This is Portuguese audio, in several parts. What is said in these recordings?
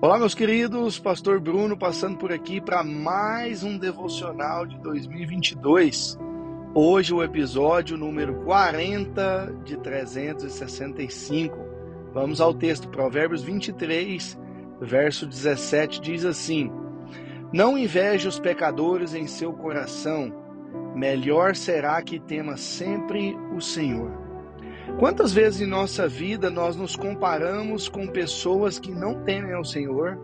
Olá, meus queridos, Pastor Bruno passando por aqui para mais um devocional de 2022. Hoje, o episódio número 40 de 365. Vamos ao texto, Provérbios 23, verso 17, diz assim: Não inveje os pecadores em seu coração, melhor será que tema sempre o Senhor. Quantas vezes em nossa vida nós nos comparamos com pessoas que não temem ao Senhor,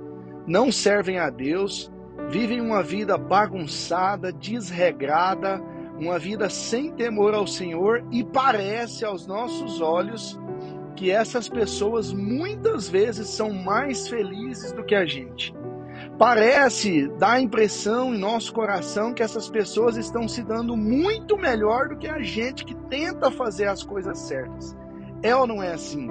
não servem a Deus, vivem uma vida bagunçada, desregrada, uma vida sem temor ao Senhor e parece aos nossos olhos que essas pessoas muitas vezes são mais felizes do que a gente. Parece, dá a impressão em nosso coração que essas pessoas estão se dando muito melhor do que a gente que tenta fazer as coisas certas. É ou não é assim?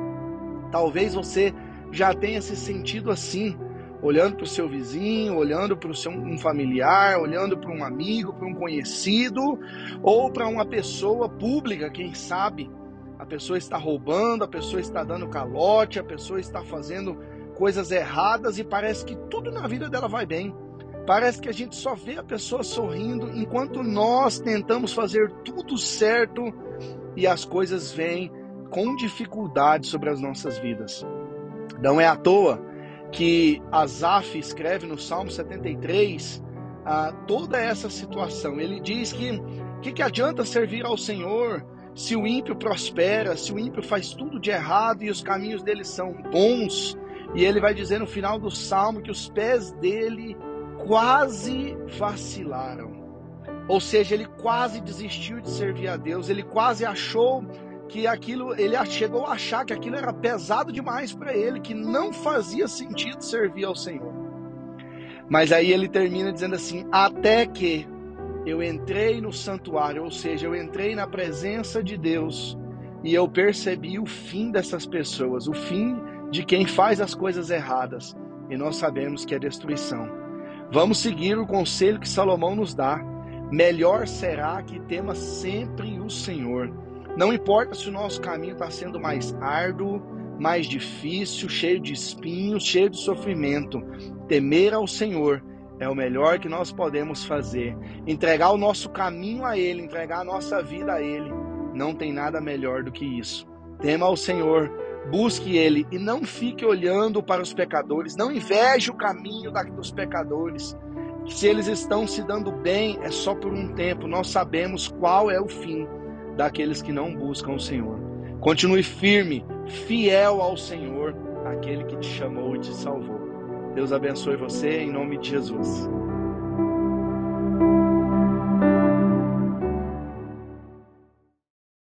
Talvez você já tenha se sentido assim, olhando para o seu vizinho, olhando para um familiar, olhando para um amigo, para um conhecido, ou para uma pessoa pública, quem sabe. A pessoa está roubando, a pessoa está dando calote, a pessoa está fazendo coisas erradas e parece que tudo na vida dela vai bem. Parece que a gente só vê a pessoa sorrindo enquanto nós tentamos fazer tudo certo e as coisas vêm com dificuldade sobre as nossas vidas. Não é à toa que Asaf escreve no Salmo 73 ah, toda essa situação. Ele diz que que, que adianta servir ao Senhor se o ímpio prospera, se o ímpio faz tudo de errado e os caminhos dele são bons, e ele vai dizer no final do salmo que os pés dele quase vacilaram. Ou seja, ele quase desistiu de servir a Deus, ele quase achou que aquilo, ele chegou a achar que aquilo era pesado demais para ele, que não fazia sentido servir ao Senhor. Mas aí ele termina dizendo assim: até que eu entrei no santuário, ou seja, eu entrei na presença de Deus e eu percebi o fim dessas pessoas, o fim de quem faz as coisas erradas, e nós sabemos que é destruição. Vamos seguir o conselho que Salomão nos dá. Melhor será que tema sempre o Senhor. Não importa se o nosso caminho está sendo mais árduo, mais difícil, cheio de espinhos, cheio de sofrimento. Temer ao Senhor é o melhor que nós podemos fazer. Entregar o nosso caminho a Ele, entregar a nossa vida a Ele. Não tem nada melhor do que isso. Tema ao Senhor busque Ele e não fique olhando para os pecadores, não inveje o caminho dos pecadores. Se eles estão se dando bem, é só por um tempo. Nós sabemos qual é o fim daqueles que não buscam o Senhor. Continue firme, fiel ao Senhor, aquele que te chamou e te salvou. Deus abençoe você em nome de Jesus.